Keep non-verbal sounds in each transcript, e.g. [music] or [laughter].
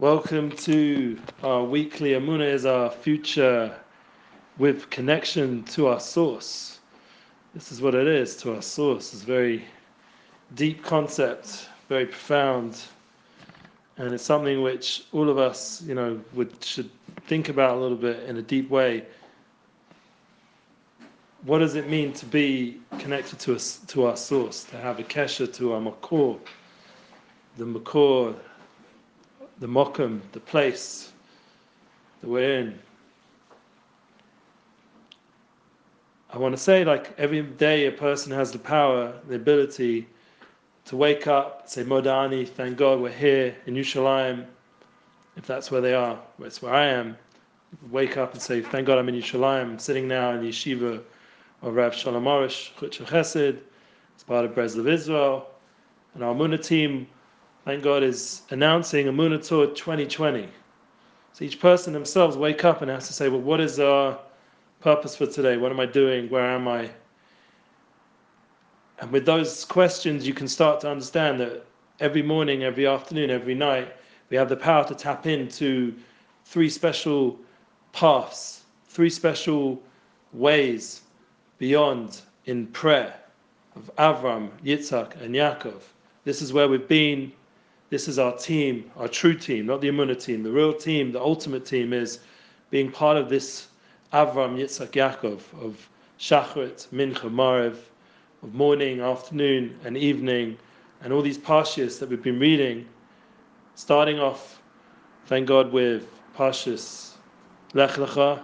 Welcome to our weekly Amuna is our future with connection to our source. This is what it is to our source. It's a very deep concept, very profound, and it's something which all of us, you know, would should think about a little bit in a deep way. What does it mean to be connected to us to our source, to have a kesha to our makor, the makor, the mokum, the place that we're in. I want to say, like every day, a person has the power, the ability to wake up, say Modani, thank God we're here in Yerushalayim, if that's where they are, that's where I am. Wake up and say, thank God I'm in Yerushalayim. I'm sitting now in the yeshiva of Rav Shalom Chutz Chesed, as part of Breslev Israel. And our Muna team thank God, is announcing Amunah Tour 2020. So each person themselves wake up and has to say, well, what is our purpose for today? What am I doing? Where am I? And with those questions, you can start to understand that every morning, every afternoon, every night, we have the power to tap into three special paths, three special ways beyond in prayer of Avram, Yitzhak, and Yaakov. This is where we've been this is our team, our true team, not the Amunah team. The real team, the ultimate team, is being part of this Avram Yitzhak Yaakov of Shachrit, Mincha, Maariv, of morning, afternoon, and evening, and all these pashas that we've been reading, starting off, thank God, with pashas Lech Lecha.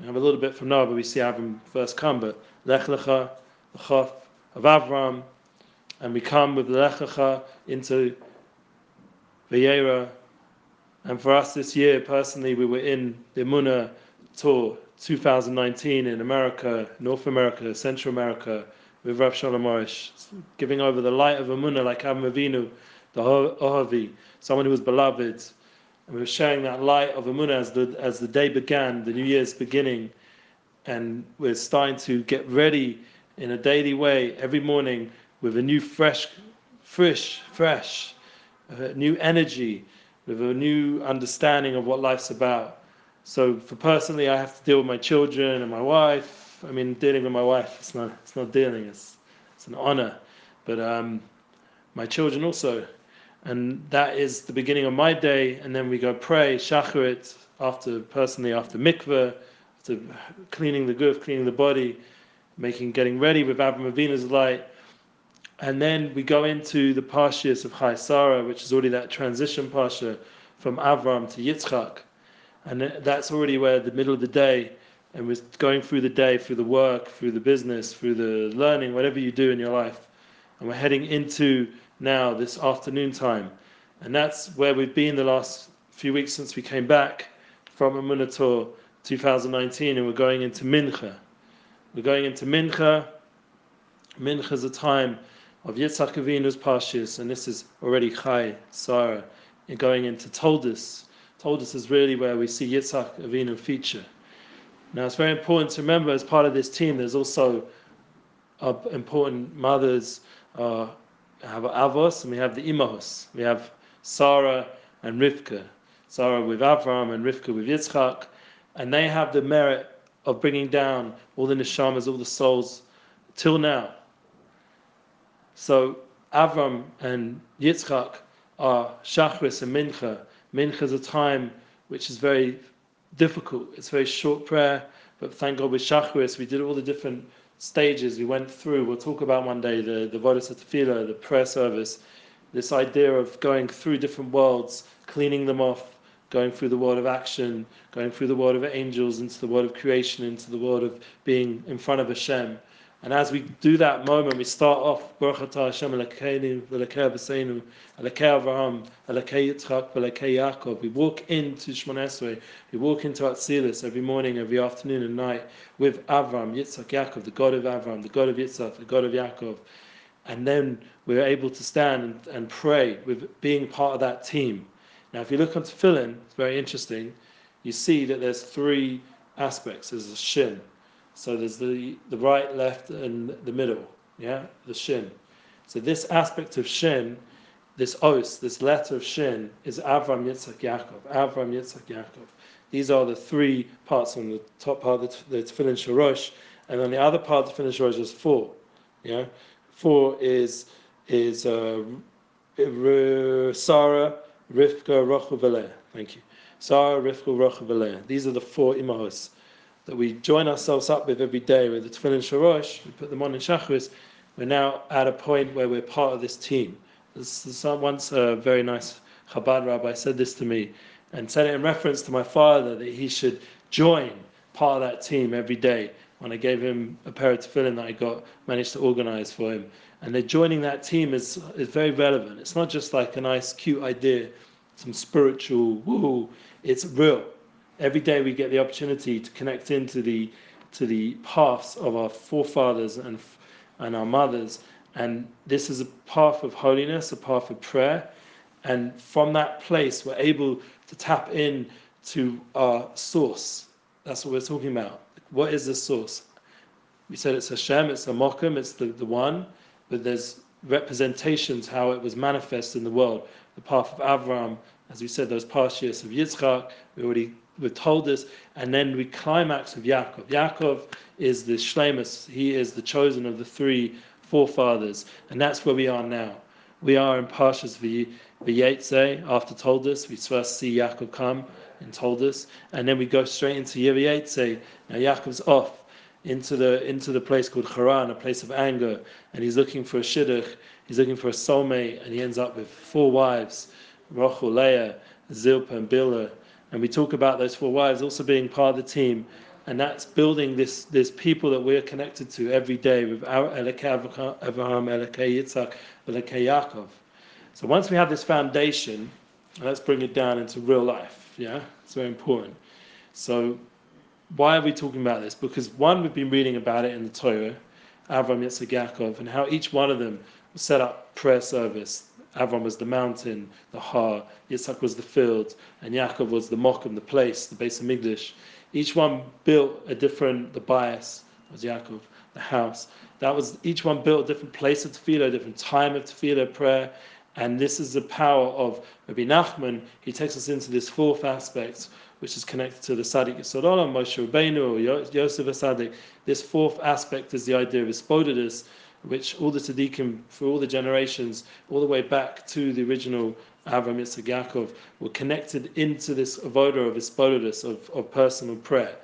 We have a little bit from now, but we see Avram first come, but Lech Lecha, the Chaf of Avram, and we come with Lech Lecha into Vayera. And for us this year, personally, we were in the Muna tour 2019 in America, North America, Central America, with Rav Shalom Arush, giving over the light of Amunah like Avram Avinu, the Ohavi, someone who was beloved. And we were sharing that light of Amunah as the, as the day began, the New Year's beginning. And we're starting to get ready in a daily way every morning with a new, fresh, fresh, fresh a new energy, with a new understanding of what life's about. So for personally, I have to deal with my children and my wife. I mean, dealing with my wife, it's not, it's not dealing, it's, it's an honor. But um, my children also. And that is the beginning of my day. And then we go pray, shacharit, after, personally, after mikveh, after cleaning the guf, cleaning the body, making, getting ready with Avram Avinu's light and then we go into the Parshas of Chayei Sarah, which is already that transition Parsha from Avram to Yitzchak. And that's already where the middle of the day, and we're going through the day, through the work, through the business, through the learning, whatever you do in your life. And we're heading into now this afternoon time. And that's where we've been the last few weeks since we came back from Amunah Tour 2019, and we're going into Mincha. We're going into Mincha. Mincha is a time of Yitzhak Avinu's Pashis, and this is already Chai, Sarah, and going into Toldus. Toldus is really where we see Yitzhak Avinu feature. Now it's very important to remember as part of this team, there's also uh, important mothers. Uh, have Avos and we have the Imahos. We have Sarah and Rivka. Sarah with Avram and Rivka with Yitzchak. And they have the merit of bringing down all the neshamas, all the souls till now. So Avram and Yitzchak are Shachris and Mincha. Mincha is a time which is very difficult. It's very short prayer, but thank God with Shachris we did all the different stages we went through. We'll talk about one day the the Vodas Tefillah, the prayer service, this idea of going through different worlds, cleaning them off, going through the world of action, going through the world of angels, into the world of creation, into the world of being in front of Hashem. And as we do that moment, we start off, Hashem Avraham, Yitzchak, Yaakov. We walk into Shemoneh Esrei, we walk into Atzilus every morning, every afternoon and night with Avram, Yitzchak, Yaakov, the God of Avram, the God of Yitzchak, the God of Yaakov. And then we're able to stand and, and pray with being part of that team. Now, if you look on Tefillin, it's very interesting. You see that there's three aspects. There's a shin, so there's the, the right, left, and the middle, yeah, the shin. So this aspect of shin this os, this letter of Shin, is Avram, Yitzhak, Yaakov. Avram, Yitzhak, Yaakov. These are the three parts on the top part of the, the Tefillin Shorosh, and on the other part of the Tefillin Shorosh is four. Yeah, four is is uh, Sarah, Rivka, Rachel, Thank you. Sarah, Rivka, Rachel, These are the four imahos that we join ourselves up with every day with the Tefillin Shorosh. We put them on in Shachris. We're now at a point where we're part of this team. This, once a very nice Chabad rabbi said this to me and said it in reference to my father that he should join part of that team every day when I gave him a pair of tefillin that I got managed to organize for him. And that joining that team is is very relevant. It's not just like a nice, cute idea, some spiritual woo. It's real. Every day we get the opportunity to connect into the to the paths of our forefathers and and our mothers. And this is a path of holiness, a path of prayer. And from that place, we're able to tap in to our source. That's what we're talking about. What is the source? We said it's Hashem, it's a Mokum, it's the, the one, but there's representations how it was manifest in the world. The path of Avram, as we said, those past years of Yitzchak, we already were told this, and then we climax of Yaakov. Yaakov is the Shlemus, he is the chosen of the three forefathers, and that's where we are now. We are in Parshas Vayetze, after Toldus, we first see Yaakov come and Toldus, and then we go straight into Yeviyetze. Now Yaakov's off into the into the place called Haran, a place of anger, and he's looking for a shidduch, he's looking for a soulmate, and he ends up with four wives, Rachel, Leah, Zilpah, and Bilhah. And we talk about those four wives also being part of the team, and that's building this this people that we're connected to every day with our Avraham, Elokei Yitzhak, Yaakov. So once we have this foundation, let's bring it down into real life. Yeah, it's very important. So why are we talking about this? Because one, we've been reading about it in the Torah, Avram, Yitzhak, Yaakov, and how each one of them set up prayer service. Avram was the mountain, the Har, Yitzhak was the field, and Yaakov was the Mokum, the place, the base of Mikdash. Each one built a different, the bias was Yaakov, the house. That was each one built a different place of tefillah, a different time of tefillah prayer, and this is the power of Rabbi Nachman. He takes us into this fourth aspect, which is connected to the Sadiq Yisod Olam, Moshe Rabbeinu, or Yosef Sadiq. This fourth aspect is the idea of Hisbodedus, which all the tzaddikim for all the generations, all the way back to the original Avram Yitzchak Yaakov, were connected into this avodah of Hisbodedus, of, of personal prayer.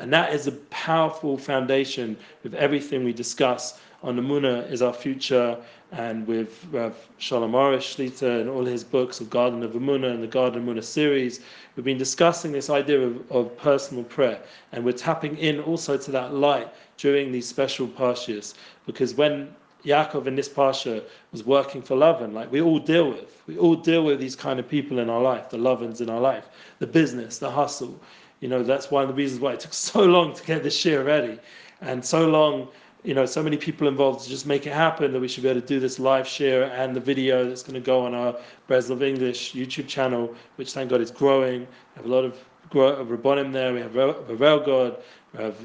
And that is a powerful foundation with everything we discuss on Amunah is our future, and with Rav Shalom Arush Shlita and all his books of Garden of Amunah and the Garden of Amunah series, we've been discussing this idea of, of personal prayer, and we're tapping in also to that light during these special parshas, because when Yaakov in this parsha was working for Lavan, like we all deal with. We all deal with these kind of people in our life, the Lavans in our life, the business, the hustle. You know, that's one of the reasons why it took [laughs] so long to get this year ready and so long you know, so many people involved to just make it happen that we should be able to do this live share and the video that's going to go on our Breslov English YouTube channel, which thank God is growing. We have a lot of grow, Rabbonim there. We have Ravel God, we have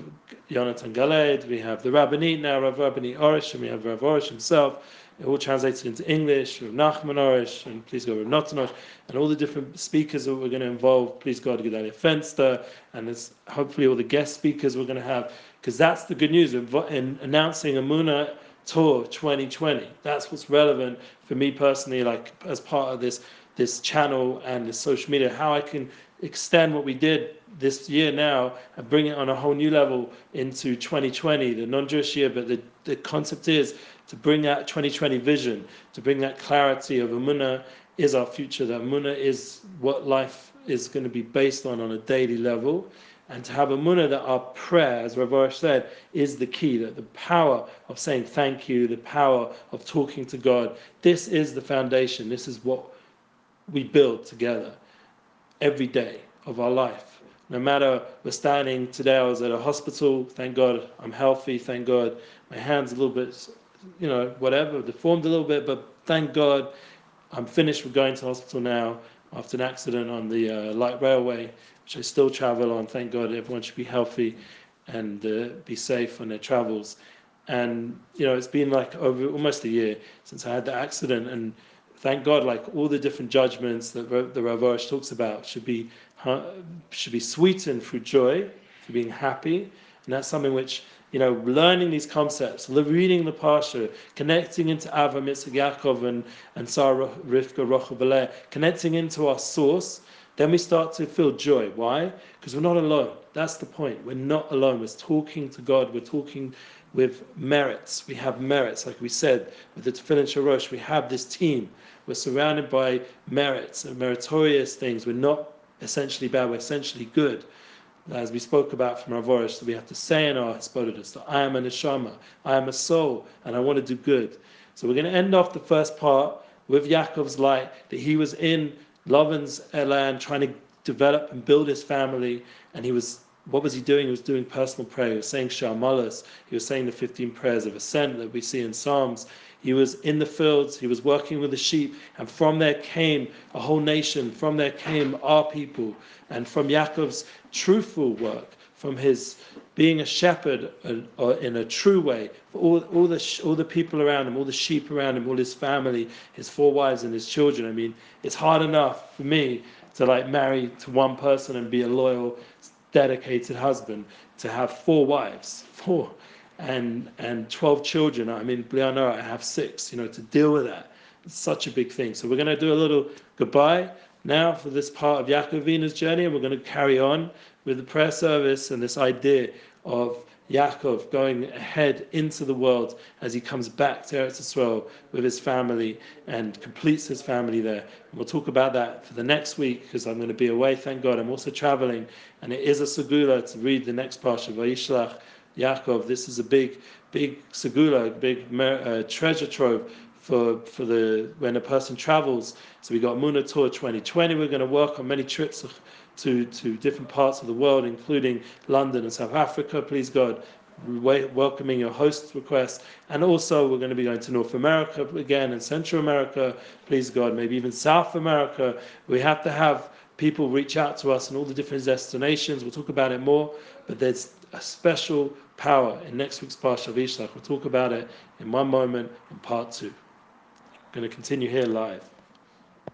Jonathan Galed, we have the Rabbanit now, Rav Rabbanit Arush, and we have Rav Arush himself. It all translated into English, Rav Nachman and please go Rav Notanosh, and all the different speakers that we're going to involve. Please God, Gedalia Fenster, and there's hopefully all the guest speakers we're going to have because that's the good news in announcing Amunah Tour 2020. That's what's relevant for me personally, like as part of this this channel and this social media, how I can extend what we did this year now and bring it on a whole new level into 2020, the non-Jewish year. But the, the concept is to bring that 2020 vision, to bring that clarity of Amunah is our future, that Amunah is what life is going to be based on on a daily level and to have a munah that our prayer, as Rav said, is the key, that the power of saying thank you, the power of talking to God, this is the foundation. This is what we build together every day of our life. No matter we're standing today, I was at a hospital, thank God I'm healthy, thank God my hand's a little bit, you know, whatever, deformed a little bit, but thank God I'm finished with going to hospital now after an accident on the uh, light railway which I still travel on. Thank God everyone should be healthy and uh, be safe on their travels. And you know, it's been like over almost a year since I had the accident, and thank God, like all the different judgments that the Rav talks about should be should be sweetened through joy, through being happy, and that's something which you know, learning these concepts, reading the Parsha, connecting into Avram, Yitzchak, Yaakov, and, and Sarah, Rivka, Rochel, connecting into our source, then we start to feel joy. Why? Because we're not alone. That's the point. We're not alone. We're talking to God. We're talking with merits. We have merits, like we said with the Tefillin Shorosh. We have this team. We're surrounded by merits and meritorious things. We're not essentially bad. We're essentially good as we spoke about from Rav Arush, that we have to say in our Hisbodedus that I am a neshama, I am a soul, and I want to do good. So we're going to end off the first part with Yaakov's light, that he was in Lavan's land trying to develop and build his family, and he was what was he doing? He was doing personal prayer. He was saying Shamalas. He was saying the 15 prayers of ascent that we see in Psalms. He was in the fields, he was working with the sheep, and from there came a whole nation, from there came our people, and from Yaakov's truthful work, from his being a shepherd uh, in a true way, for all, all, the, all the people around him, all the sheep around him, all his family, his four wives and his children. I mean, it's hard enough for me to like marry to one person and be a loyal, dedicated husband, to have four wives, four and and 12 children. I mean, Bliana, I have six, you know, to deal with that. It's such a big thing. So we're going to do a little goodbye now for this part of Yaakovina's journey, and we're going to carry on with the prayer service and this idea of Yaakov going ahead into the world as he comes back to Eretz Yisrael with his family and completes his family there. And we'll talk about that for the next week because I'm going to be away, thank God. I'm also traveling, and it is a segula to read the next parsha, of Vayishlach Yaakov. This is a big, big segula, big uh, treasure trove for for the when a person travels. So we got Muna Tour 2020. We're going to work on many trips to to different parts of the world, including London and South Africa. Please God. Welcoming your host request, and also we're going to be going to North America again and Central America. Please God, maybe even South America. We have to have people reach out to us in all the different destinations. We'll talk about it more, but there's a special power in next week's Parsha of Ishlach. We'll talk about it in one moment in part two. I'm going to continue here live.